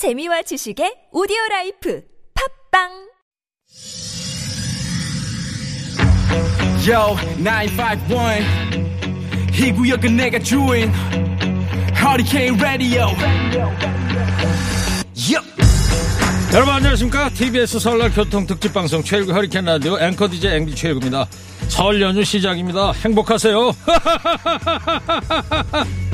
재미와 지식의 오디오 라이프 팟빵 Yo, 951. 이 구역은 내가 주인. Hurricane Radio. Yo. 여러분 안녕하십니까 TBS 설날 교통 특집 방송 최일구 허리케인 라디오 앵커 DJ 앵비 최일구입니다 설 연휴 시작입니다 행복하세요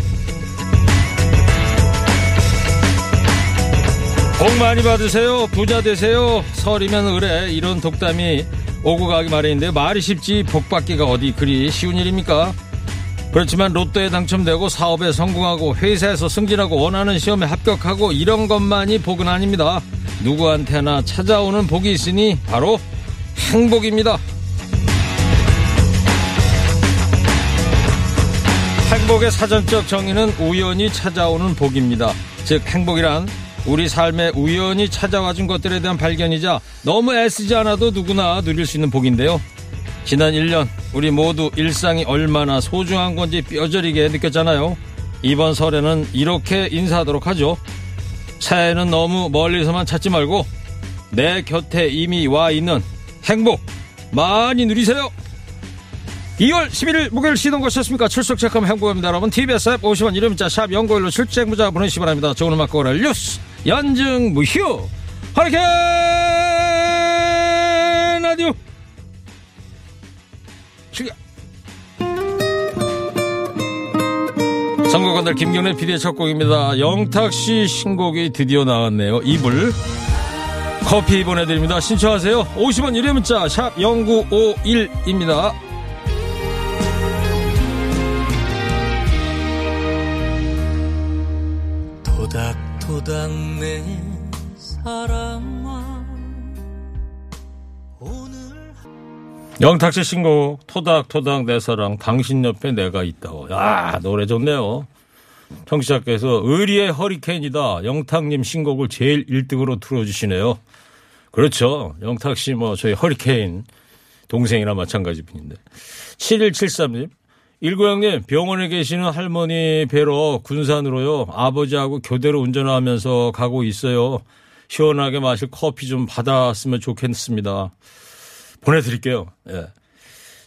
복 많이 받으세요 부자 되세요 설이면 의뢰 이런 독담이 오고 가기 마련인데 말이 쉽지 복 받기가 어디 그리 쉬운 일입니까 그렇지만 로또에 당첨되고 사업에 성공하고 회사에서 승진하고 원하는 시험에 합격하고 이런 것만이 복은 아닙니다. 누구한테나 찾아오는 복이 있으니 바로 행복입니다. 행복의 사전적 정의는 우연히 찾아오는 복입니다. 즉 행복이란 우리 삶에 우연히 찾아와 준 것들에 대한 발견이자 너무 애쓰지 않아도 누구나 누릴 수 있는 복인데요. 지난 1년 우리 모두 일상이 얼마나 소중한 건지 뼈저리게 느꼈잖아요. 이번 설에는 이렇게 인사하도록 하죠. 새해는 너무 멀리서만 찾지 말고 내 곁에 이미 와 있는 행복 많이 누리세요. 2월 11일 목요일 시동 거셨습니까? 출석 체크하면 행복합니다. 여러분 TBS 앱 50원 이름 문자 샵 연구일로 출첵 문자 보내시기 바랍니다. 좋은 음악 거를 뉴스 연증 무휴 허리케인 라디오 출격 선거관들 김경래 PD의 첫 곡입니다. 영탁씨 신곡이 드디어 나왔네요. 이불 커피 보내드립니다. 신청하세요. 50원 유료 문자 샵 0951입니다. 토닥 토닥 내 사랑아 오늘 영탁 씨 신곡 토닥토닥 내 사랑 당신 옆에 내가 있다. 야 노래 좋네요. 청취자께서 의리의 허리케인이다. 영탁님 신곡을 제일 1등으로 틀어주시네요. 그렇죠. 영탁 씨 뭐 저희 허리케인 동생이나 마찬가지 분인데. 7173님. 일고형님 병원에 계시는 할머니 뵈러 군산으로요. 아버지하고 교대로 운전하면서 가고 있어요. 시원하게 마실 커피 좀 받았으면 좋겠습니다. 보내드릴게요. 예.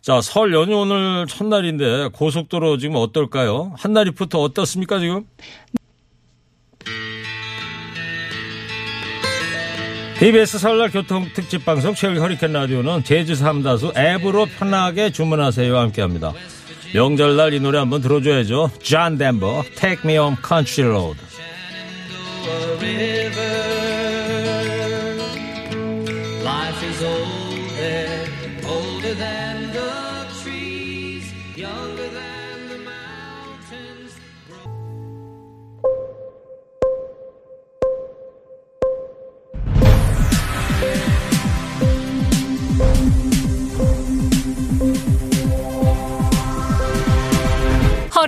자, 설 연휴 오늘 첫날인데 고속도로 지금 어떨까요? 한나리부터 어떻습니까, 지금? TBS 설날 교통 특집 방송 최일구 허리케인 라디오는 제주 삼다수 앱으로 편하게 주문하세요와 함께합니다. 명절날 이 노래 한번 들어줘야죠. 존 덴버, Take Me Home Country Road.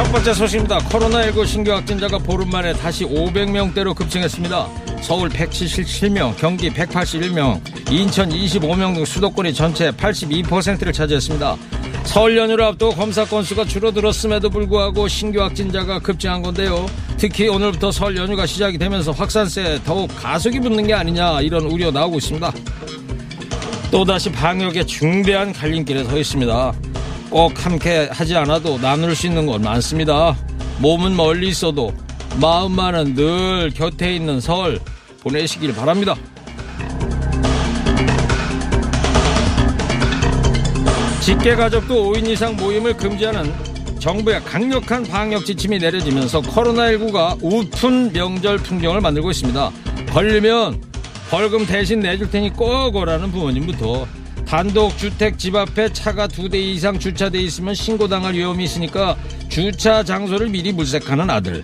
첫 번째 소식입니다. 코로나19 신규 확진자가 보름 만에 다시 500명대로 급증했습니다. 서울 177명, 경기 181명, 인천 25명 등 수도권이 전체 82%를 차지했습니다. 설 연휴를 앞두고 검사 건수가 줄어들었음에도 불구하고 신규 확진자가 급증한 건데요. 특히 오늘부터 설 연휴가 시작이 되면서 확산세에 더욱 가속이 붙는 게 아니냐 이런 우려 나오고 있습니다. 또다시 방역에 중대한 갈림길에 서 있습니다. 꼭 함께 하지 않아도 나눌 수 있는 건 많습니다. 몸은 멀리 있어도 마음만은 늘 곁에 있는 설 보내시길 바랍니다. 직계 가족도 5인 이상 모임을 금지하는 정부의 강력한 방역 지침이 내려지면서 코로나19가 우픈 명절 풍경을 만들고 있습니다. 걸리면 벌금 대신 내줄 테니 꼭 오라는 부모님부터 단독 주택 집 앞에 차가 두 대 이상 주차돼 있으면 신고당할 위험이 있으니까 주차 장소를 미리 물색하는 아들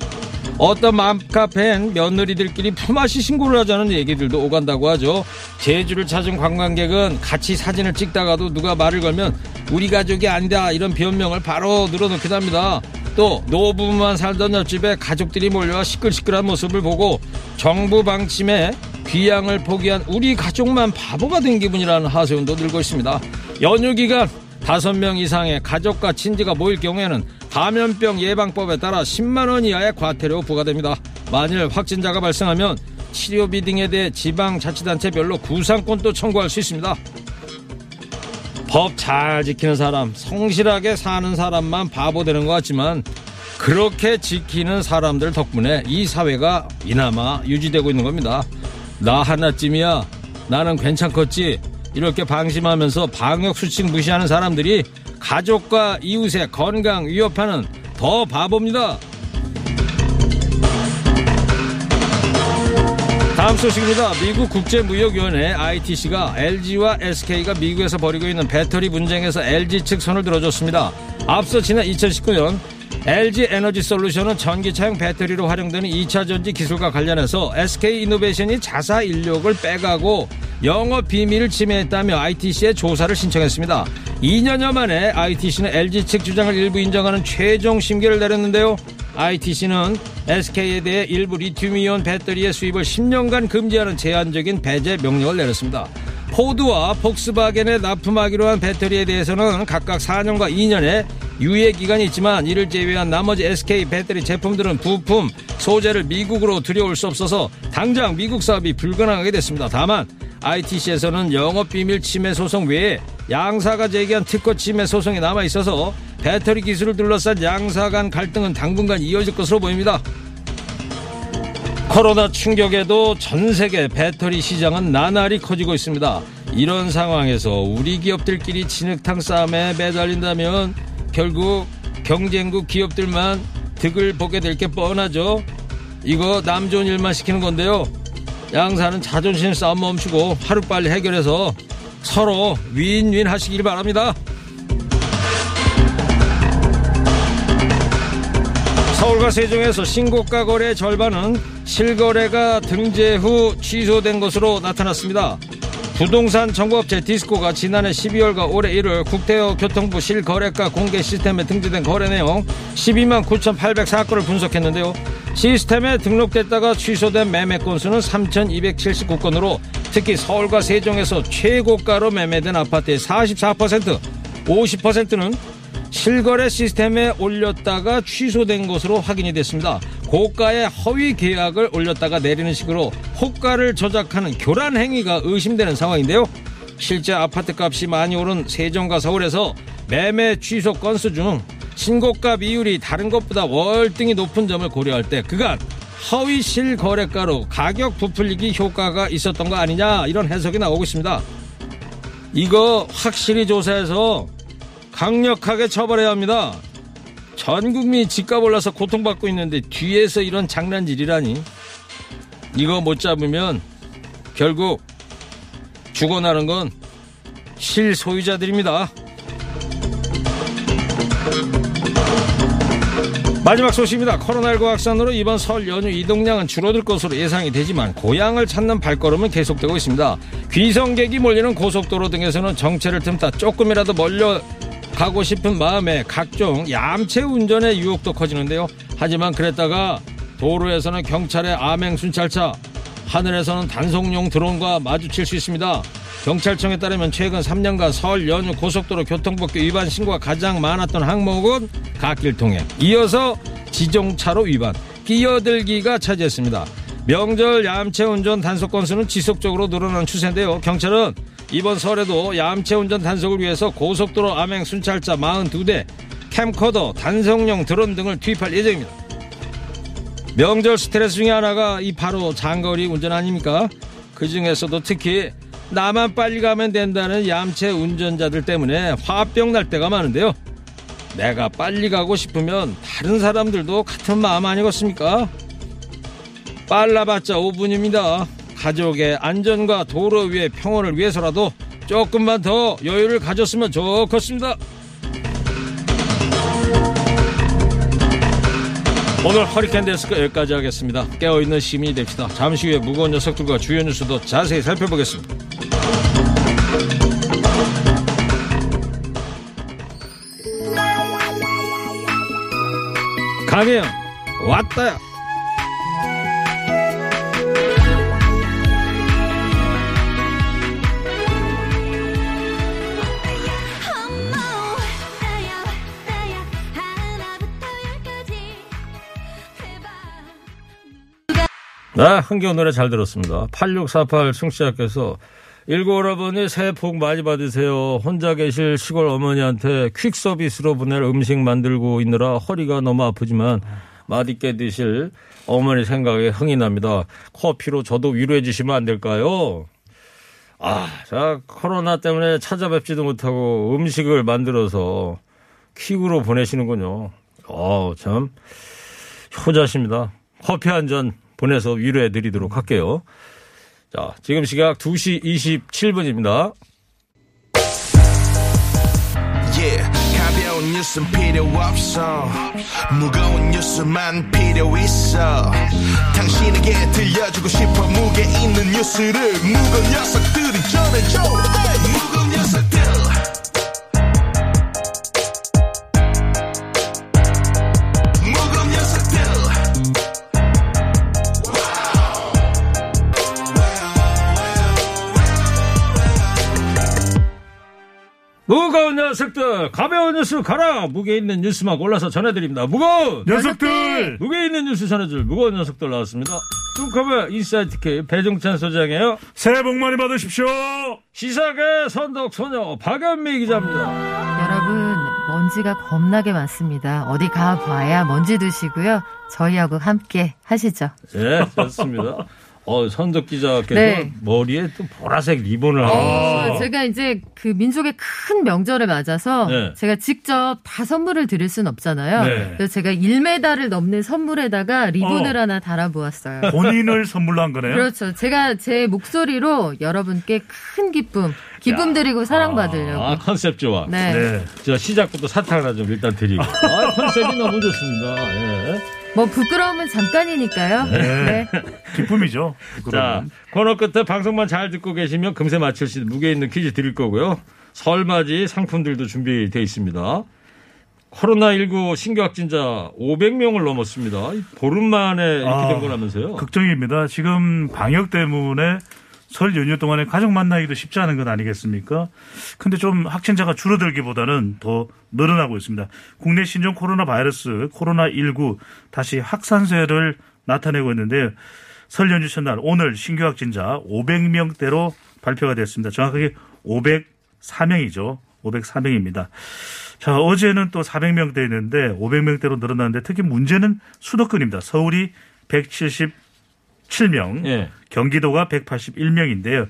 어떤 맘카페엔 며느리들끼리 품앗이 신고를 하자는 얘기들도 오간다고 하죠. 제주를 찾은 관광객은 같이 사진을 찍다가도 누가 말을 걸면 우리 가족이 아니다 이런 변명을 바로 늘어놓기도 합니다. 또 노부부만 살던 옆집에 가족들이 몰려와 시끌시끌한 모습을 보고 정부 방침에 귀향을 포기한 우리 가족만 바보가 된 기분이라는 하소연도 늘고 있습니다. 연휴 기간 다섯 명 이상의 가족과 친지가 모일 경우에는 감염병 예방법에 따라 10만 원 이하의 과태료 부과됩니다. 만일 확진자가 발생하면 치료비 등에 대해 지방자치단체별로 구상권도 청구할 수 있습니다. 법 잘 지키는 사람, 성실하게 사는 사람만 바보 되는 것 같지만 그렇게 지키는 사람들 덕분에 이 사회가 이나마 유지되고 있는 겁니다. 나 하나쯤이야. 나는 괜찮겠지. 이렇게 방심하면서 방역 수칙 무시하는 사람들이 가족과 이웃의 건강 위협하는 더 바보입니다. 다음 소식입니다. 미국 국제무역위원회 ITC가 LG와 SK가 미국에서 벌이고 있는 배터리 분쟁에서 LG 측 손을 들어줬습니다. 앞서 지난 2019년 LG 에너지 솔루션은 전기차용 배터리로 활용되는 2차 전지 기술과 관련해서 SK 이노베이션이 자사 인력을 빼가고 영업 비밀을 침해했다며 ITC에 조사를 신청했습니다. 2년여 만에 ITC는 LG 측 주장을 일부 인정하는 최종 심계를 내렸는데요. ITC는 SK에 대해 일부 리튬이온 배터리의 수입을 10년간 금지하는 제한적인 배제 명령을 내렸습니다. 포드와 폭스바겐에 납품하기로 한 배터리에 대해서는 각각 4년과 2년의 유예 기간이 있지만 이를 제외한 나머지 SK 배터리 제품들은 부품, 소재를 미국으로 들여올 수 없어서 당장 미국 사업이 불가능하게 됐습니다. 다만 ITC에서는 영업 비밀 침해 소송 외에 양사가 제기한 특허 침해 소송이 남아 있어서 배터리 기술을 둘러싼 양사 간 갈등은 당분간 이어질 것으로 보입니다. 코로나 충격에도 전 세계 배터리 시장은 나날이 커지고 있습니다. 이런 상황에서 우리 기업들끼리 진흙탕 싸움에 매달린다면 결국 경쟁국 기업들만 득을 보게 될 게 뻔하죠. 이거 남 좋은 일만 시키는 건데요. 양사는 자존심 싸움 멈추고 하루빨리 해결해서 서로 윈윈 하시길 바랍니다. 서울과 세종에서 신고가 거래 절반은 실거래가 등재 후 취소된 것으로 나타났습니다. 부동산 정보업체 디스코가 지난해 12월과 올해 1월 국토교통부 실거래가 공개 시스템에 등재된 거래 내용 12만 9,804건을 분석했는데요. 시스템에 등록됐다가 취소된 매매 건수는 3,279건으로 특히 서울과 세종에서 최고가로 매매된 아파트의 44%, 50%는 실거래 시스템에 올렸다가 취소된 것으로 확인이 됐습니다. 고가의 허위 계약을 올렸다가 내리는 식으로 호가를 조작하는 교란 행위가 의심되는 상황인데요. 실제 아파트 값이 많이 오른 세종과 서울에서 매매 취소 건수 중 신고가 비율이 다른 것보다 월등히 높은 점을 고려할 때 그간 허위 실거래가로 가격 부풀리기 효과가 있었던 거 아니냐 이런 해석이 나오고 있습니다. 이거 확실히 조사해서 강력하게 처벌해야 합니다. 전 국민이 집값 올라서 고통받고 있는데 뒤에서 이런 장난질이라니. 이거 못 잡으면 결국 죽어나는 건 실소유자들입니다. 마지막 소식입니다. 코로나19 확산으로 이번 설 연휴 이동량은 줄어들 것으로 예상이 되지만 고향을 찾는 발걸음은 계속되고 있습니다. 귀성객이 몰리는 고속도로 등에서는 정체를 틈타 조금이라도 멀려 가고 싶은 마음에 각종 얌체 운전의 유혹도 커지는데요. 하지만 그랬다가 도로에서는 경찰의 암행 순찰차, 하늘에서는 단속용 드론과 마주칠 수 있습니다. 경찰청에 따르면 최근 3년간 설 연휴 고속도로 교통법규 위반 신고가 가장 많았던 항목은 갓길 통행. 이어서 지정차로 위반, 끼어들기가 차지했습니다. 명절 얌체 운전 단속 건수는 지속적으로 늘어나는 추세인데요. 경찰은 이번 설에도 얌체 운전 단속을 위해서 고속도로 암행 순찰차 42대, 캠코더, 단속용 드론 등을 투입할 예정입니다. 명절 스트레스 중에 하나가 이 바로 장거리 운전 아닙니까? 그 중에서도 특히 나만 빨리 가면 된다는 얌체 운전자들 때문에 화병 날 때가 많은데요. 내가 빨리 가고 싶으면 다른 사람들도 같은 마음 아니겠습니까? 빨라봤자 5분입니다. 가족의 안전과 도로 위의 평온을 위해서라도 조금만 더 여유를 가졌으면 좋겠습니다. 오늘 허리케인 데스크 여기까지 하겠습니다. 깨어있는 시민이 됩시다. 잠시 후에 무거운 녀석들과 주요 뉴스도 자세히 살펴보겠습니다. 강혜영 왔다요. 네, 흥겨운 노래 잘 들었습니다. 8648 충시자께서 일고 오라버니 새해 복 많이 받으세요. 혼자 계실 시골 어머니한테 퀵 서비스로 보낼 음식 만들고 있느라 허리가 너무 아프지만 맛있게 드실 어머니 생각에 흥이 납니다. 커피로 저도 위로해 주시면 안 될까요? 아, 자, 코로나 때문에 찾아뵙지도 못하고 음식을 만들어서 퀵으로 보내시는군요. 어, 참 효자십니다. 커피 한 잔 보내서 위로해 드리도록 할게요. 자, 지금 시각 2시 27분입니다. Yeah, 가벼운 뉴스는 필요 없어 무거운 뉴스만 필요 있어 당신에게 들려주고 싶어 무게 있는 뉴스를 무거운 녀석들이 전해줘 무 녀석들, 가벼운 뉴스 가라! 무게 있는 뉴스만 골라서 전해드립니다. 무거운! 녀석들! 무게 있는 뉴스 전해줄 무거운 녀석들 나왔습니다. 뚱커버 인사이트 K 배종찬 소장이에요. 새해 복 많이 받으십시오! 시사계 선덕 소녀 박연미 기자입니다. 여러분, 먼지가 겁나게 많습니다. 어디 가봐야 먼지 드시고요. 저희하고 함께 하시죠. 예, 좋습니다. 어, 선덕 기자께서 네. 머리에 또 보라색 리본을 하고 어, 있어요. 제가 이제 그 민족의 큰 명절을 맞아서 네. 제가 직접 다 선물을 드릴 순 없잖아요. 네. 그래서 제가 1m를 넘는 선물에다가 리본을 어. 하나 달아 보았어요. 본인을 선물로 한 거네요? 그렇죠. 제가 제 목소리로 여러분께 큰 기쁨, 기쁨 드리고 사랑받으려고. 아, 컨셉 좋아. 네. 네. 저 시작부터 사탕 하나 좀 일단 드리고. 아, 컨셉이 너무 좋습니다. 예. 뭐 부끄러움은 잠깐이니까요. 네. 기쁨이죠. 자, 그러면. 코너 끝에 방송만 잘 듣고 계시면 금세 맞출 수 있는 무게 있는 퀴즈 드릴 거고요. 설맞이 상품들도 준비되어 있습니다. 코로나19 신규 확진자 500명을 넘었습니다. 이 보름 만에 이렇게 아, 된 거라면서요? 걱정입니다. 지금 방역 때문에 설 연휴 동안에 가족 만나기도 쉽지 않은 것 아니겠습니까? 근데 좀 확진자가 줄어들기보다는 더 늘어나고 있습니다. 국내 신종 코로나 바이러스 코로나19 다시 확산세를 나타내고 있는데요. 설 연휴 첫날 오늘 신규 확진자 500명대로 발표가 됐습니다. 정확하게 504명이죠. 504명입니다. 자, 어제는 또 400명대였는데 500명대로 늘어났는데 특히 문제는 수도권입니다. 서울이 177명, 예. 경기도가 181명인데요.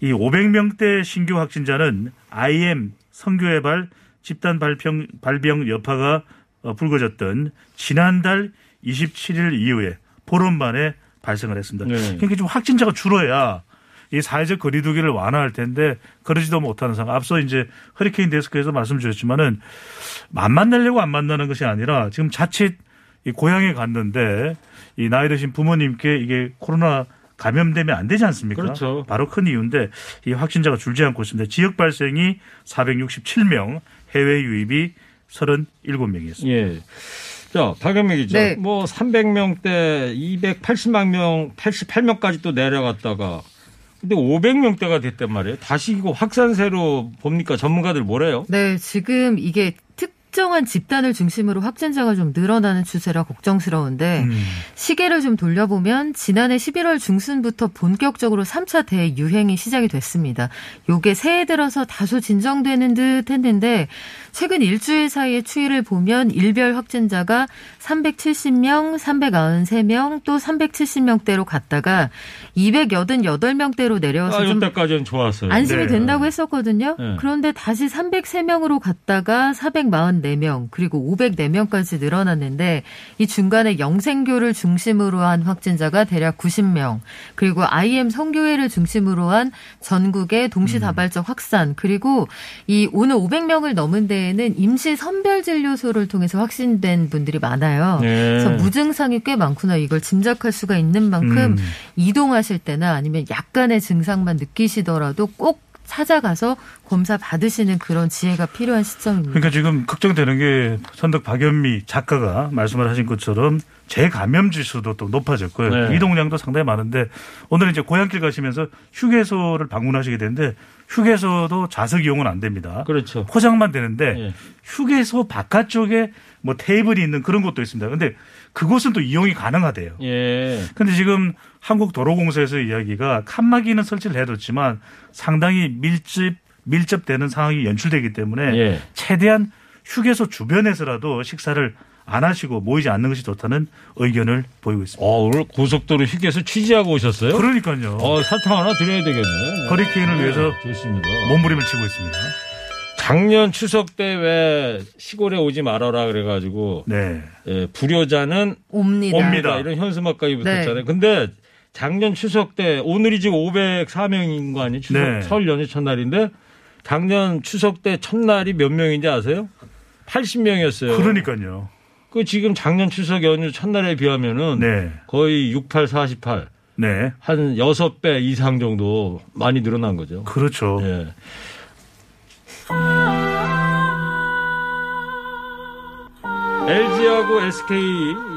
이 500명대 신규 확진자는 IM 성교회발 집단 발병, 발병 여파가 어, 불거졌던 지난달 27일 이후에 보름 만에 발생을 했습니다. 네. 그러니까 좀 확진자가 줄어야 이 사회적 거리두기를 완화할 텐데 그러지도 못하는 상황. 앞서 이제 허리케인 데스크에서 말씀 주셨지만은 안 만나려고 안 만나는 것이 아니라 지금 자칫 이 고향에 갔는데 이 나이 드신 부모님께 이게 코로나 감염되면 안 되지 않습니까? 그렇죠. 바로 큰 이유인데 이 확진자가 줄지 않고 있습니다. 지역 발생이 467명, 해외 유입이 37명이었습니다. 예. 자, 박연미 기자. 네. 뭐 300명대 280만 명, 88명까지 또 내려갔다가 근데 500명대가 됐단 말이에요. 다시 이거 확산세로 봅니까? 전문가들 뭐래요? 네, 지금 이게 특 정한 집단을 중심으로 확진자가 좀 늘어나는 추세라 걱정스러운데 음. 시계를 좀 돌려보면 지난해 11월 중순부터 본격적으로 3차 대유행이 시작이 됐습니다. 요게 새해 들어서 다소 진정되는 듯 했는데 최근 일주일 사이의 추이를 보면 일별 확진자가 370명, 393명, 또 370명대로 갔다가 288명대로 내려와서 아, 좀 이때까지는 좋았어요. 안심이 네. 된다고 했었거든요. 네. 그런데 다시 303명으로 갔다가 444명, 404명 그리고 504명까지 늘어났는데 이 중간에 영생교를 중심으로 한 확진자가 대략 90명 그리고 IM 성교회를 중심으로 한 전국의 동시다발적 확산 그리고 이 오늘 500명을 넘은 데 에는 임시 선별 진료소를 통해서 확진된 분들이 많아요. 네. 그래서 무증상이 꽤 많구나 이걸 짐작할 수가 있는 만큼 음. 이동하실 때나 아니면 약간의 증상만 느끼시더라도 꼭 찾아가서 검사 받으시는 그런 지혜가 필요한 시점입니다. 그러니까 지금 걱정되는 게 선덕 박연미 작가가 말씀을 하신 것처럼 재감염 지수도 또 높아졌고요. 네. 이동량도 상당히 많은데 오늘 이제 고향길 가시면서 휴게소를 방문하시게 되는데 휴게소도 좌석 이용은 안 됩니다. 그렇죠. 포장만 되는데 예. 휴게소 바깥쪽에 뭐 테이블이 있는 그런 곳도 있습니다. 근데 그곳은 또 이용이 가능하대요. 예. 근데 지금 한국도로공사에서 이야기가 칸막이는 설치를 해뒀지만 상당히 밀집 밀접되는 상황이 연출되기 때문에 예. 최대한 휴게소 주변에서라도 식사를 안 하시고 모이지 않는 것이 좋다는 의견을 보이고 있습니다. 어, 오늘 고속도로 휴게소 취재하고 오셨어요? 그러니까요. 어, 사탕 하나 드려야 되겠네. 허리케인을 위해서 좋습니다. 몸부림을 치고 있습니다. 작년 추석 때 왜 시골에 오지 말아라 그래가지고 네. 예, 불효자는 옵니다. 옵니다. 이런 현수막까지 네. 붙었잖아요. 근데 작년 추석 때 오늘이 지금 504명인 거 아니에요? 추석 네. 설 연휴 첫날인데 작년 추석 때 첫날이 몇 명인지 아세요? 80명이었어요. 그러니까요. 그 지금 작년 추석 연휴 첫날에 비하면은 네. 거의 68, 48. 네. 한 6배 이상 정도 많이 늘어난 거죠. 그렇죠. 예. LG하고 SK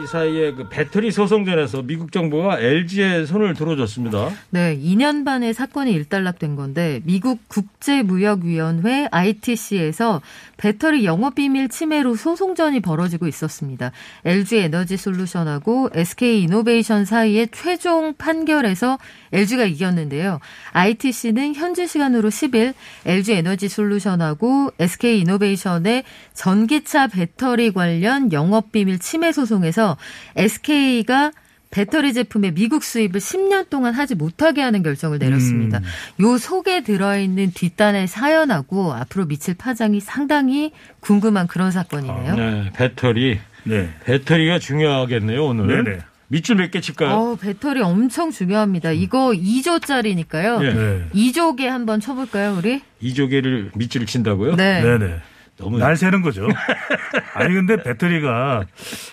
이 사이에 그 배터리 소송전에서 미국 정부가 LG에 손을 들어줬습니다. 네, 2년 반의 사건이 일단락된 건데 미국 국제무역위원회 ITC에서 배터리 영업비밀 침해로 소송전이 벌어지고 있었습니다. LG 에너지 솔루션하고 SK 이노베이션 사이의 최종 판결에서 LG가 이겼는데요. ITC는 현지 시간으로 10일 LG 에너지 솔루션하고 SK 이노베이션의 전기차 배터리 관련 영업비밀 침해 소송에서 SK가 배터리 제품의 미국 수입을 10년 동안 하지 못하게 하는 결정을 내렸습니다. 요 속에 들어있는 뒷단의 사연하고 앞으로 미칠 파장이 상당히 궁금한 그런 사건이네요. 네, 배터리. 네. 배터리가 중요하겠네요, 오늘. 네네. 밑줄 몇 개 칠까요? 어, 배터리 엄청 중요합니다. 이거 2조짜리니까요. 예. 네. 2조개 한번 쳐볼까요, 우리? 이조개를 밑줄을 친다고요? 네. 네네. 너무 날 새는 거죠. 아니 근데 배터리가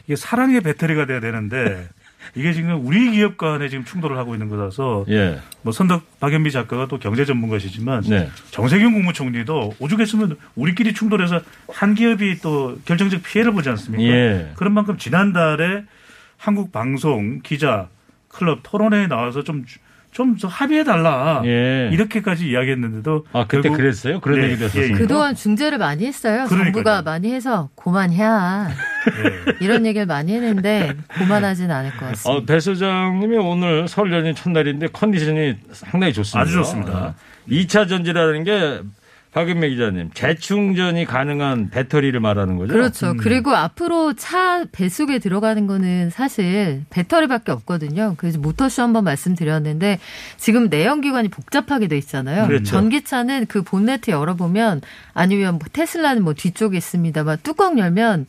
이게 사랑의 배터리가 돼야 되는데 이게 지금 우리 기업 간에 지금 충돌을 하고 있는 거라서 예. 뭐 선덕 박연미 작가가 또 경제 전문가시지만 네. 정세균 국무총리도 오죽했으면 우리끼리 충돌해서 한 기업이 또 결정적 피해를 보지 않습니까? 예. 그런 만큼 지난달에 한국 방송 기자 클럽 토론회에 나와서 좀 좀 합의해 달라 예. 이렇게까지 이야기했는데도 아, 그때 결국 그랬어요? 그런 네, 얘기도 예, 했었습니까? 예. 그동안 중재를 많이 했어요. 그러니까요. 정부가 많이 해서 고만해야 네. 이런 얘기를 많이 했는데 고만하진 않을 것 같습니다. 어, 배 소장님이 오늘 설 연휴 첫날인데 컨디션이 상당히 좋습니다. 아주 좋습니다. 2차 전지라는 게 박은매 기자님 재충전이 가능한 배터리를 말하는 거죠? 그렇죠. 그리고 앞으로 차 배속에 들어가는 거는 사실 배터리밖에 없거든요. 그래서 모터쇼 한번 말씀드렸는데 지금 내연기관이 복잡하게 돼 있잖아요. 그렇죠. 전기차는 그 본네트 열어보면 아니면 뭐 테슬라는 뭐 뒤쪽에 있습니다만 뚜껑 열면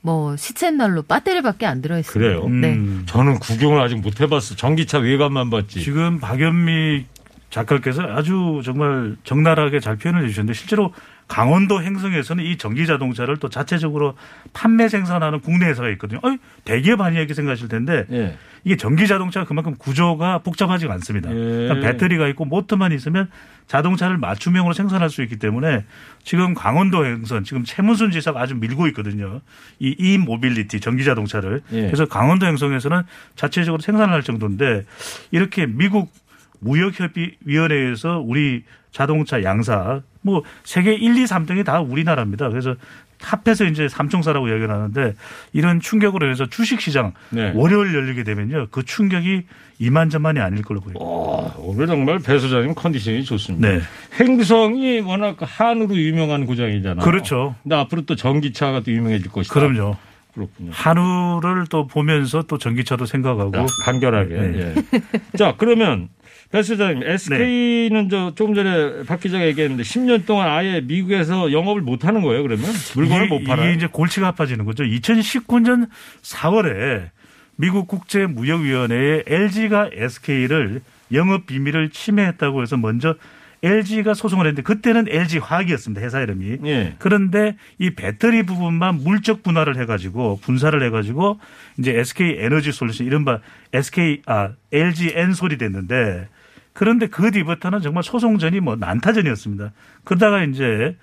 뭐 시쳇날로 배터리밖에 안 들어 있습니다. 그래요? 네. 음. 저는 구경을 아직 못 해봤어. 전기차 외관만 봤지. 지금 박연미 작가께서 아주 정말 적나라하게 잘 표현을 해주셨는데 실제로 강원도 행성에서는 이 전기 자동차를 또 자체적으로 판매 생산하는 국내 회사가 있거든요. 어이, 대기업 아니야 이렇게 생각하실 텐데 예. 이게 전기 자동차가 그만큼 구조가 복잡하지가 않습니다. 예. 그러니까 배터리가 있고 모터만 있으면 자동차를 맞춤형으로 생산할 수 있기 때문에 지금 강원도 행선 지금 최문순 지사가 아주 밀고 있거든요. 이 이 모빌리티 전기 자동차를 예. 그래서 강원도 행성에서는 자체적으로 생산할 정도인데 이렇게 미국 무역협의위원회에서 우리 자동차 양사 뭐 세계 1, 2, 3등이 다 우리나라입니다. 그래서 합해서 이제 삼총사라고 이야기를 하는데 이런 충격으로 인해서 주식시장 네. 월요일 열리게 되면요 그 충격이 이만저만이 아닐 걸로 보입니다. 어, 오늘 정말 배 소장님 컨디션이 좋습니다. 네. 행성이 워낙 한우로 유명한 고장이잖아요. 그렇죠. 근데 앞으로 또 전기차가 또 유명해질 것이다. 그럼요. 그렇군요. 한우를 또 보면서 또 전기차도 생각하고 자, 간결하게. 네. 예. 자, 그러면 배 소장님, 네. SK는 저 조금 전에 박 기자가 얘기했는데 10년 동안 아예 미국에서 영업을 못 하는 거예요, 그러면? 물건을 이게, 못 팔아요? 이게 이제 골치가 아파지는 거죠. 2019년 4월에 미국 국제무역위원회에 LG가 SK를 영업 비밀을 침해했다고 해서 먼저 LG가 소송을 했는데 그때는 LG 화학이었습니다. 회사 이름이. 예. 그런데 이 배터리 부분만 물적 분할을 해가지고 분사를 해가지고 이제 SK 에너지 솔루션 이른바 SK 아 LG 엔솔이 됐는데 그런데 그 뒤부터는 정말 소송전이 뭐 난타전이었습니다. 그러다가 이제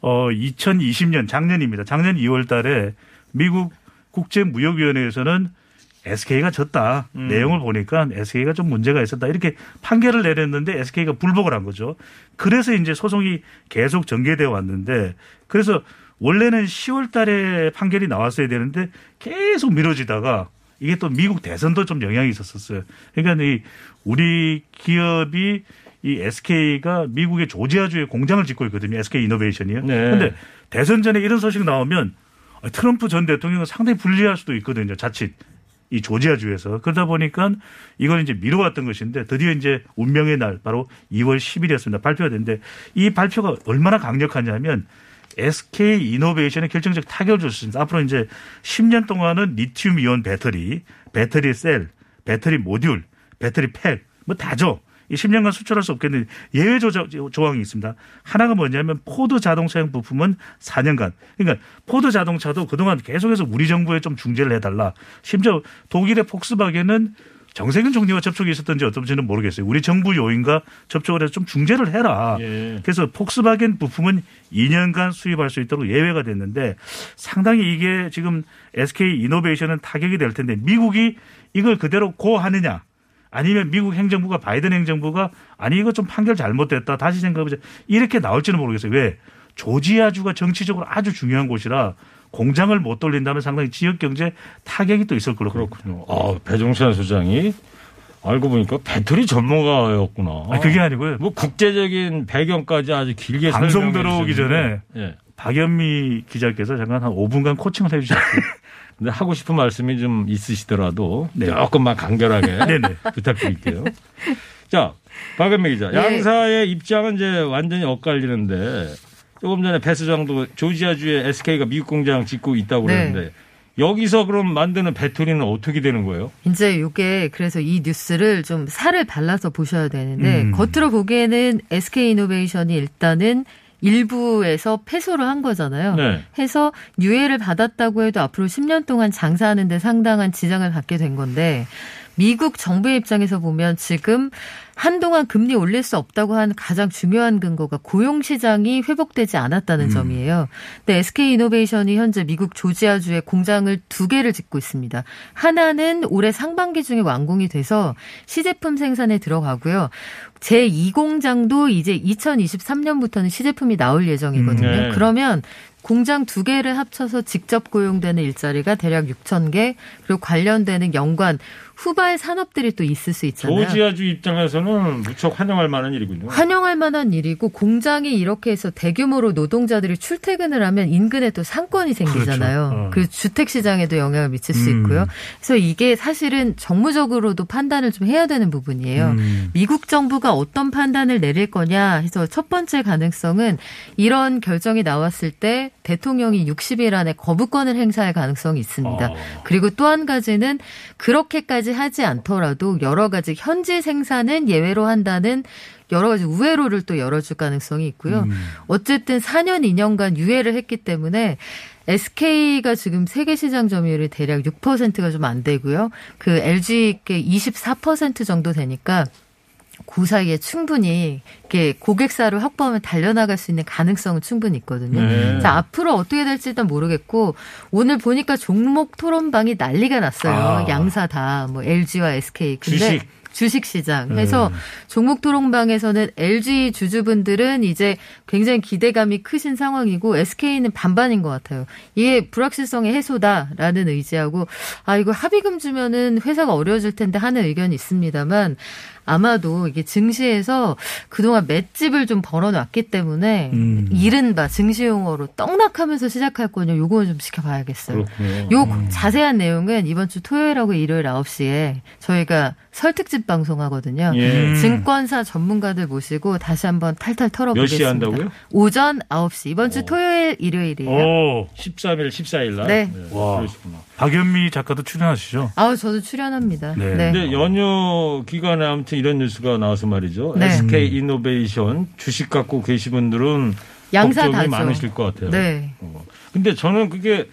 어 2020년 작년입니다. 작년 2월 달에 미국 국제무역위원회에서는 SK가 졌다. 음. 내용을 보니까 SK가 좀 문제가 있었다. 이렇게 판결을 내렸는데 SK가 불복을 한 거죠. 그래서 이제 소송이 계속 전개되어 왔는데 그래서 원래는 10월 달에 판결이 나왔어야 되는데 계속 미뤄지다가 이게 또 미국 대선도 좀 영향이 있었었어요. 그러니까 이 우리 기업이 이 SK가 미국의 조지아주에 공장을 짓고 있거든요. SK 이노베이션이요. 네. 근데 대선 전에 이런 소식 나오면 트럼프 전 대통령은 상당히 불리할 수도 있거든요. 자칫 이 조지아주에서 그러다 보니까 이걸 이제 미뤄왔던 것인데 드디어 이제 운명의 날 바로 2월 10일이었습니다. 발표가 됐는데 이 발표가 얼마나 강력하냐면 SK 이노베이션에 결정적 타격을 줬습니다. 앞으로 이제 10년 동안은 리튬 이온 배터리, 배터리 셀, 배터리 모듈, 배터리 팩 뭐 다죠. 이 10년간 수출할 수 없겠는데 예외 조항이 있습니다. 하나가 뭐냐면 포드 자동차용 부품은 4년간. 그러니까 포드 자동차도 그동안 계속해서 우리 정부에 좀 중재를 해달라. 심지어 독일의 폭스바겐은 정세균 총리와 접촉이 있었던지 어떤지는 모르겠어요. 우리 정부 요인과 접촉을 해서 좀 중재를 해라. 예. 그래서 폭스바겐 부품은 2년간 수입할 수 있도록 예외가 됐는데 상당히 이게 지금 SK 이노베이션은 타격이 될 텐데 미국이 이걸 그대로 고하느냐 아니면 미국 행정부가 바이든 행정부가 아니 이거 좀 판결 잘못됐다 다시 생각해보자 이렇게 나올지는 모르겠어요. 왜 조지아주가 정치적으로 아주 중요한 곳이라 공장을 못 돌린다면 상당히 지역 경제 타격이 또 있을 걸로 그렇군요. 아, 배종찬 소장이 알고 보니까 배터리 전문가였구나. 아, 그게 아니고요. 뭐 국제적인 배경까지 아주 길게 방송 들어오기. 전에 예. 박연미 기자께서 잠깐 한 5분간 코칭을 해주셨어요. 근데 하고 싶은 말씀이 좀 있으시더라도 네. 조금만 간결하게 네네. 부탁드릴게요. 자, 박은미 기자. 예. 양사의 입장은 이제 완전히 엇갈리는데 조금 전에 배 수장도 조지아주에 SK가 미국 공장 짓고 있다고 네. 그랬는데 여기서 그럼 만드는 배터리는 어떻게 되는 거예요? 이제 요게 그래서 이 뉴스를 좀 살을 발라서 보셔야 되는데 음. 겉으로 보기에는 SK 이노베이션이 일단은 일부에서 패소를 한 거잖아요. 네. 해서 유예를 받았다고 해도 앞으로 10년 동안 장사하는데 상당한 지장을 받게 된 건데 미국 정부의 입장에서 보면 지금 한동안 금리 올릴 수 없다고 한 가장 중요한 근거가 고용 시장이 회복되지 않았다는 점이에요. 근데 SK 이노베이션이 현재 미국 조지아주에 공장을 두 개를 짓고 있습니다. 하나는 올해 상반기 중에 완공이 돼서 시제품 생산에 들어가고요. 제2공장도 이제 2023년부터는 시제품이 나올 예정이거든요. 네. 그러면 공장 두 개를 합쳐서 직접 고용되는 일자리가 대략 6천 개 그리고 관련되는 연관 후발 산업들이 또 있을 수 있잖아요. 조지아주 입장에서는 무척 환영할 만한 일이군요. 환영할 만한 일이고 공장이 이렇게 해서 대규모로 노동자들이 출퇴근을 하면 인근에 또 상권이 생기잖아요. 그렇죠. 어. 그리고 주택 시장에도 영향을 미칠 수 음. 있고요. 그래서 이게 사실은 정무적으로도 판단을 좀 해야 되는 부분이에요. 음. 미국 정부가 어떤 판단을 내릴 거냐 해서 첫 번째 가능성은 이런 결정이 나왔을 때 대통령이 60일 안에 거부권을 행사할 가능성이 있습니다. 어. 그리고 또 한 가지는 그렇게까지 하지 않더라도 여러 가지 현지 생산은 예외로 한다는 여러 가지 우회로를 또 열어줄 가능성이 있고요. 음. 어쨌든 4년 2년간 유예를 했기 때문에 SK가 지금 세계 시장 점유율이 대략 6%가 좀 안 되고요. 그 LG께 24% 정도 되니까 그 사이에 충분히 이렇게 고객사를 확보하면 달려나갈 수 있는 가능성은 충분히 있거든요. 네. 자, 앞으로 어떻게 될지 일단 모르겠고 오늘 보니까 종목 토론방이 난리가 났어요. 아. 양사 다 뭐 LG와 SK. 근데 주식. 주식 시장. 해서 종목 토론방에서는 LG 주주분들은 이제 굉장히 기대감이 크신 상황이고 SK는 반반인 것 같아요. 이게 불확실성의 해소다라는 의지하고 아 이거 합의금 주면은 회사가 어려워질 텐데 하는 의견이 있습니다만 아마도 이게 증시에서 그동안 맷집을 좀 벌어놨기 때문에 음. 이른바 증시 용어로 떡락하면서 시작할 거냐 요거는 좀 지켜봐야겠어요. 그렇군요. 요 자세한 내용은 이번 주 토요일하고 일요일 9시에 저희가 설 특집 방송하거든요. 예. 음. 증권사 전문가들 모시고 다시 한번 탈탈 털어보겠습니다. 몇 시에 한다고요? 오전 9시. 이번 주 토요일, 일요일이에요. 오, 13일, 14일 날. 네. 와. 그러시구나. 박연미 작가도 출연하시죠? 아우, 저도 출연합니다. 네. 네. 근데 연휴 기간에 아무튼 이런 뉴스가 나와서 말이죠. 네. SK 이노베이션 주식 갖고 계신 분들은 양사 걱정이 다죠. 많으실 것 같아요. 네. 어. 근데 저는 그게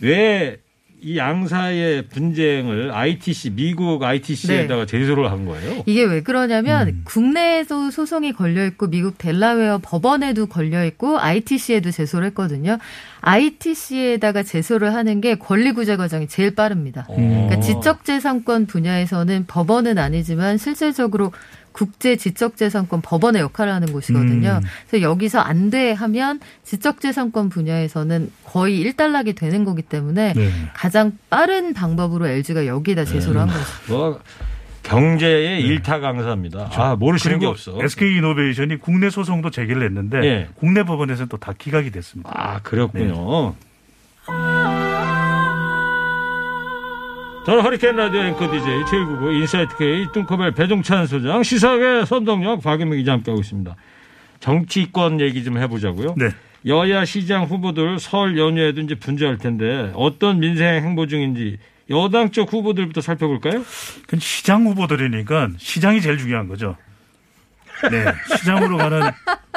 왜 이 양사의 분쟁을 ITC 미국 ITC에다가 제소를 한 거예요. 이게 왜 그러냐면 음. 국내에도 소송이 걸려 있고 미국 델라웨어 법원에도 걸려 있고 ITC에도 제소를 했거든요. ITC에다가 제소를 하는 게 권리 구제 과정이 제일 빠릅니다. 어. 그러니까 지적재산권 분야에서는 법원은 아니지만 실질적으로 국제 지적재산권 법원의 역할을 하는 곳이거든요. 음. 그래서 여기서 안 돼 하면 지적재산권 분야에서는 거의 일단락이 되는 거기 때문에 네. 가장 빠른 방법으로 LG가 여기다 제소를 한 거죠. 뭐 경제의 일타 강사입니다. 아 모르시는 게 없어. SK 이노베이션이 국내 소송도 제기를 했는데 예. 국내 법원에서는 또 다 기각이 됐습니다. 아 그렇군요. 저는 허리케인 라디오 앵커 DJ 최일구구 인사이트 K 뚱커벨 배종찬 소장 시사계 선동역 박인미 기자 함께하고 있습니다. 정치권 얘기 좀 해보자고요. 네. 여야 시장 후보들 설 연휴에도 이제 분주할 텐데 어떤 민생 행보 중인지 여당 쪽 후보들부터 살펴볼까요? 그 시장 후보들이니까 시장이 제일 중요한 거죠. 네, 시장으로 가는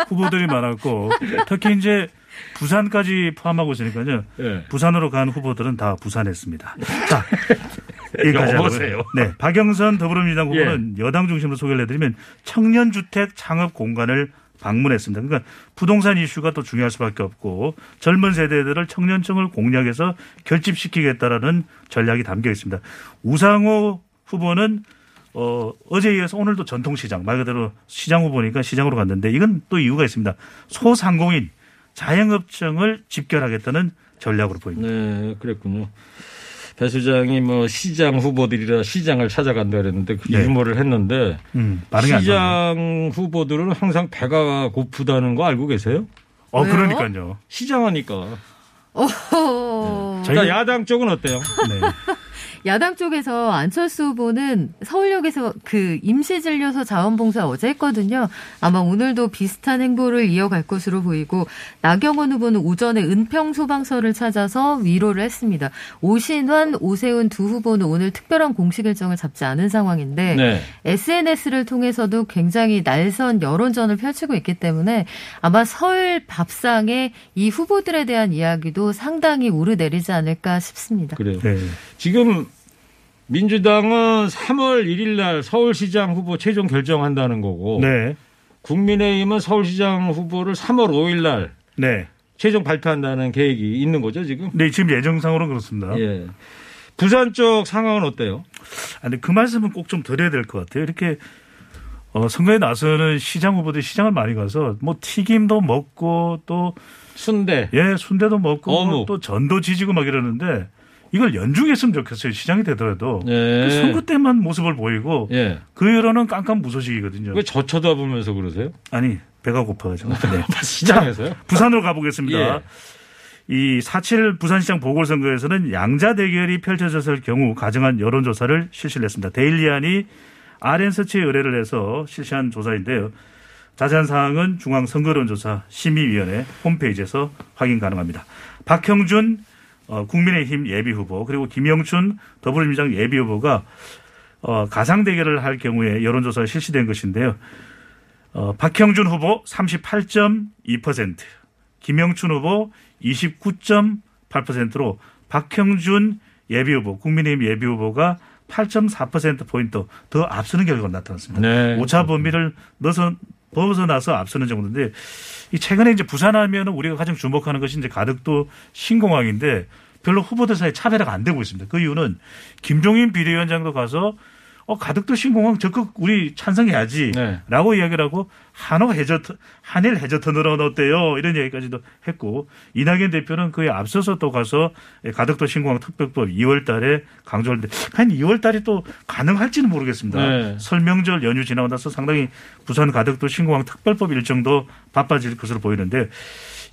후보들이 많았고 특히 이제 부산까지 포함하고 있으니까요. 예. 부산으로 간 후보들은 다 부산했습니다. 자, 여기까지. 하고요. 네, 박영선 더불어민주당 후보는 여당 중심으로 소개를 해드리면 청년주택 창업 공간을 방문했습니다. 그러니까 부동산 이슈가 또 중요할 수밖에 없고 젊은 세대들을 청년층을 공략해서 결집시키겠다라는 전략이 담겨 있습니다. 우상호 후보는 어, 어제에 이어서 오늘도 전통시장, 말 그대로 시장 후보니까 시장으로 갔는데 이건 또 이유가 있습니다. 소상공인, 자영업청을 집결하겠다는 전략으로 보입니다. 네, 그랬군요. 배 수장이 뭐 시장 후보들이라 시장을 찾아간다 그랬는데 그 네. 유머를 했는데 음. 시장 후보들은 항상 배가 고프다는 거 알고 계세요? 어, 왜요? 그러니까요. 시장하니까. 어허. 저희- 자, 야당 쪽은 어때요? 네. 야당 쪽에서 안철수 후보는 서울역에서 그 임시진료소 자원봉사 어제 했거든요. 아마 오늘도 비슷한 행보를 이어갈 것으로 보이고 나경원 후보는 오전에 은평 소방서를 찾아서 위로를 했습니다. 오신환, 오세훈 두 후보는 오늘 특별한 공식 일정을 잡지 않은 상황인데 네. SNS를 통해서도 굉장히 날선 여론전을 펼치고 있기 때문에 아마 설 밥상에 이 후보들에 대한 이야기도 상당히 오르내리지 않을까 싶습니다. 그래요. 네. 지금 민주당은 3월 1일 날 서울시장 후보 최종 결정한다는 거고 네. 국민의힘은 서울시장 후보를 3월 5일 날 네. 최종 발표한다는 계획이 있는 거죠, 지금? 네, 지금 예정상으로는 그렇습니다. 예. 부산 쪽 상황은 어때요? 아니, 그 말씀은 꼭 좀 드려야 될 것 같아요. 이렇게 어, 선거에 나서는 시장 후보들이 시장을 많이 가서 뭐 튀김도 먹고 또 순대. 예, 순대도 먹고 뭐 어묵. 또 전도 지지고 막 이러는데 이걸 연중했으면 좋겠어요. 시장이 되더라도. 예. 그 선거 때만 모습을 보이고 예. 그 여론은 깜깜 무소식이거든요. 왜 저 쳐다보면서 그러세요? 아니, 배가 고파가지고. 네. 시장에서요? 부산으로 가보겠습니다. 예. 이4.7 부산시장 보궐선거에서는 양자 대결이 펼쳐졌을 경우 가정한 여론조사를 실시를 했습니다. 데일리안이 RN서치에 의뢰를 해서 실시한 조사인데요. 자세한 사항은 중앙선거론조사 심의위원회 홈페이지에서 확인 가능합니다. 박형준 어, 국민의힘 예비 후보 그리고 김영춘 더불어민주당 예비 후보가 어, 가상 대결을 할 경우에 여론조사가 실시된 것인데요. 어, 박형준 후보 38.2%, 김영춘 후보 29.8%로 박형준 예비 후보, 국민의힘 예비 후보가 8.4%포인트 더 앞서는 결과가 나타났습니다. 네. 오차 범위를 넣어서 벗어나서 앞서는 정도인데 이 최근에 이제 부산하면은 우리가 가장 주목하는 것이 이제 가덕도 신공항인데 별로 후보들 사이에 차별화가 안 되고 있습니다. 그 이유는 김종인 비대위원장도 가서 어, 가덕도 신공항 적극 우리 찬성해야지. 네. 라고 이야기를 하고 한화 해저, 한일 해저 터널은 어때요? 이런 얘기까지도 했고 이낙연 대표는 그에 앞서서 또 가서 가덕도 신공항 특별법 2월 달에 강조를 했는데 한 2월 달이 또 가능할지는 모르겠습니다. 네. 설명절 연휴 지나고 나서 상당히 부산 가덕도 신공항 특별법 일정도 바빠질 것으로 보이는데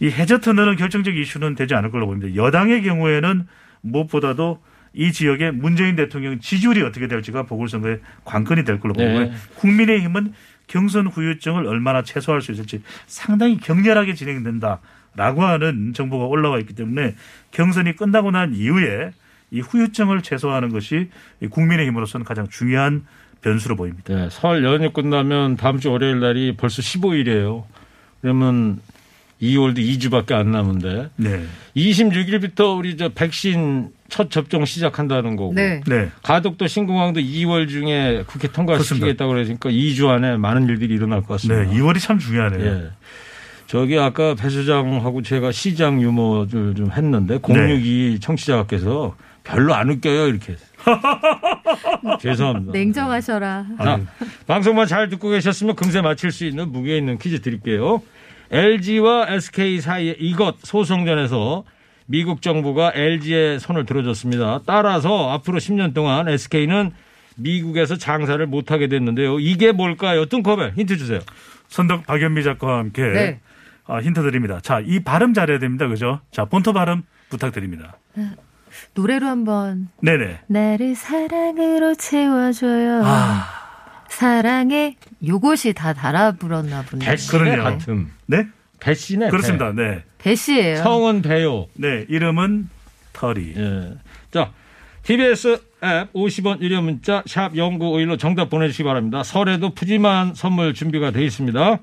이 해저 터널은 결정적 이슈는 되지 않을 걸로 보입니다. 여당의 경우에는 무엇보다도 이 지역의 문재인 대통령 지지율이 어떻게 될지가 보궐선거의 관건이 될 걸로 네. 보고요. 국민의힘은 경선 후유증을 얼마나 최소화할 수 있을지 상당히 격렬하게 진행된다라고 하는 정보가 올라와 있기 때문에 경선이 끝나고 난 이후에 이 후유증을 최소화하는 것이 이 국민의힘으로서는 가장 중요한 변수로 보입니다. 네, 설 연휴 끝나면 다음 주 월요일 날이 벌써 15일이에요. 그러면 2월도 2주밖에 안 남은데 네. 26일부터 우리 저 백신 첫 접종 시작한다는 거고. 네. 네. 가덕도 신공항도 2월 중에 국회 통과시키겠다고 그러니까 2주 안에 많은 일들이 일어날 것 네. 같습니다. 2월이 참 중요하네요. 예. 저기 아까 배 소장하고 제가 시장 유머를 좀 했는데 062 청취자께서 별로 안 웃겨요 이렇게. 죄송합니다. 냉정하셔라. 자, 방송만 잘 듣고 계셨으면 금세 맞힐 수 있는 무게 있는 퀴즈 드릴게요. LG와 SK 사이의 이것 소송전에서 미국 정부가 LG의 손을 들어줬습니다. 따라서 앞으로 10년 동안 SK는 미국에서 장사를 못하게 됐는데요. 이게 뭘까요? 뚱커벨 힌트 주세요. 선덕 박연미 작가와 함께 네. 아, 힌트 드립니다. 자, 이 발음 잘해야 됩니다. 그죠? 자, 본토 발음 부탁드립니다. 노래로 한번 네네. 나를 사랑으로 채워줘요. 아. 사랑에 요것이 다 달아 불었나 보네. 배씨네. 같음. 네? 배씨네. 그렇습니다. 네. 배씨예요. 성은 배요. 네. 이름은 터리. 예. 자, TBS 앱 50원 유료 문자 샵 0951로 정답 보내주시기 바랍니다. 설에도 푸짐한 선물 준비가 되어 있습니다.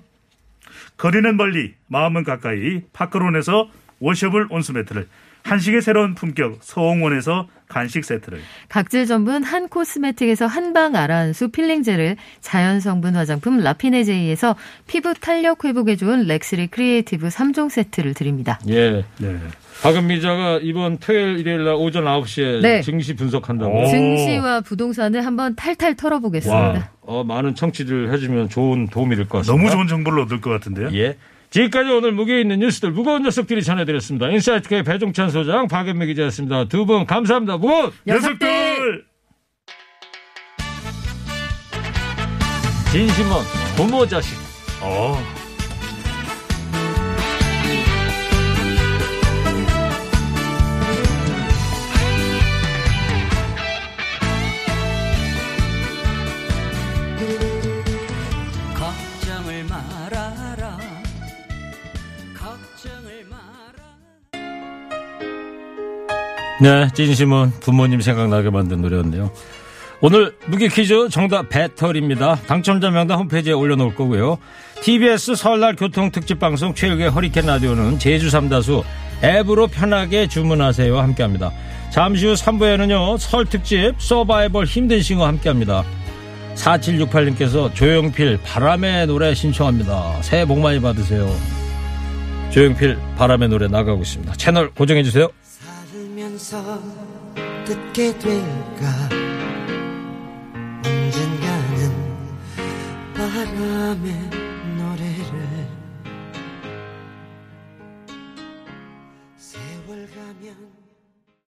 거리는 멀리, 마음은 가까이, 파크론에서 washable 온수매트를, 한식의 새로운 품격, 서홍원에서 간식 세트를, 각질 전분 한 코스메틱에서 한방 아라한수 필링젤을 자연 성분 화장품 라피네제이에서 피부 탄력 회복에 좋은 렉스리 크리에이티브 3종 세트를 드립니다. 예. 네. 박은미 기자가 이번 토요일 일요일 날 오전 9시에 네. 증시 분석한다고. 오. 증시와 부동산을 한번 탈탈 털어보겠습니다. 어, 많은 청취들 해주면 좋은 도움이 될 것 같습니다. 너무 좋은 정보를 얻을 것 같은데요. 예. 지금까지 오늘 무게 있는 뉴스들 무거운 녀석들이 전해드렸습니다. 인사이트K 배종찬 소장 박은미 기자였습니다. 두 분 감사합니다. 무거운 녀석들! 진심원 부모 자식. 어. 네, 진심은 부모님 생각나게 만든 노래였네요. 오늘 무게 퀴즈 정답 배터리입니다. 당첨자 명단 홈페이지에 올려놓을 거고요. TBS 설날 교통특집 방송 최일의 허리케인 라디오는 제주 삼다수 앱으로 편하게 주문하세요 함께 합니다. 잠시 후 3부에는요. 설 특집 서바이벌 힘든 싱어 함께 합니다. 4768님께서 조용필 바람의 노래 신청합니다. 새해 복 많이 받으세요. 조용필 바람의 노래 나가고 있습니다. 채널 고정해주세요. 살면서 듣게 될까? 언젠가는 바람의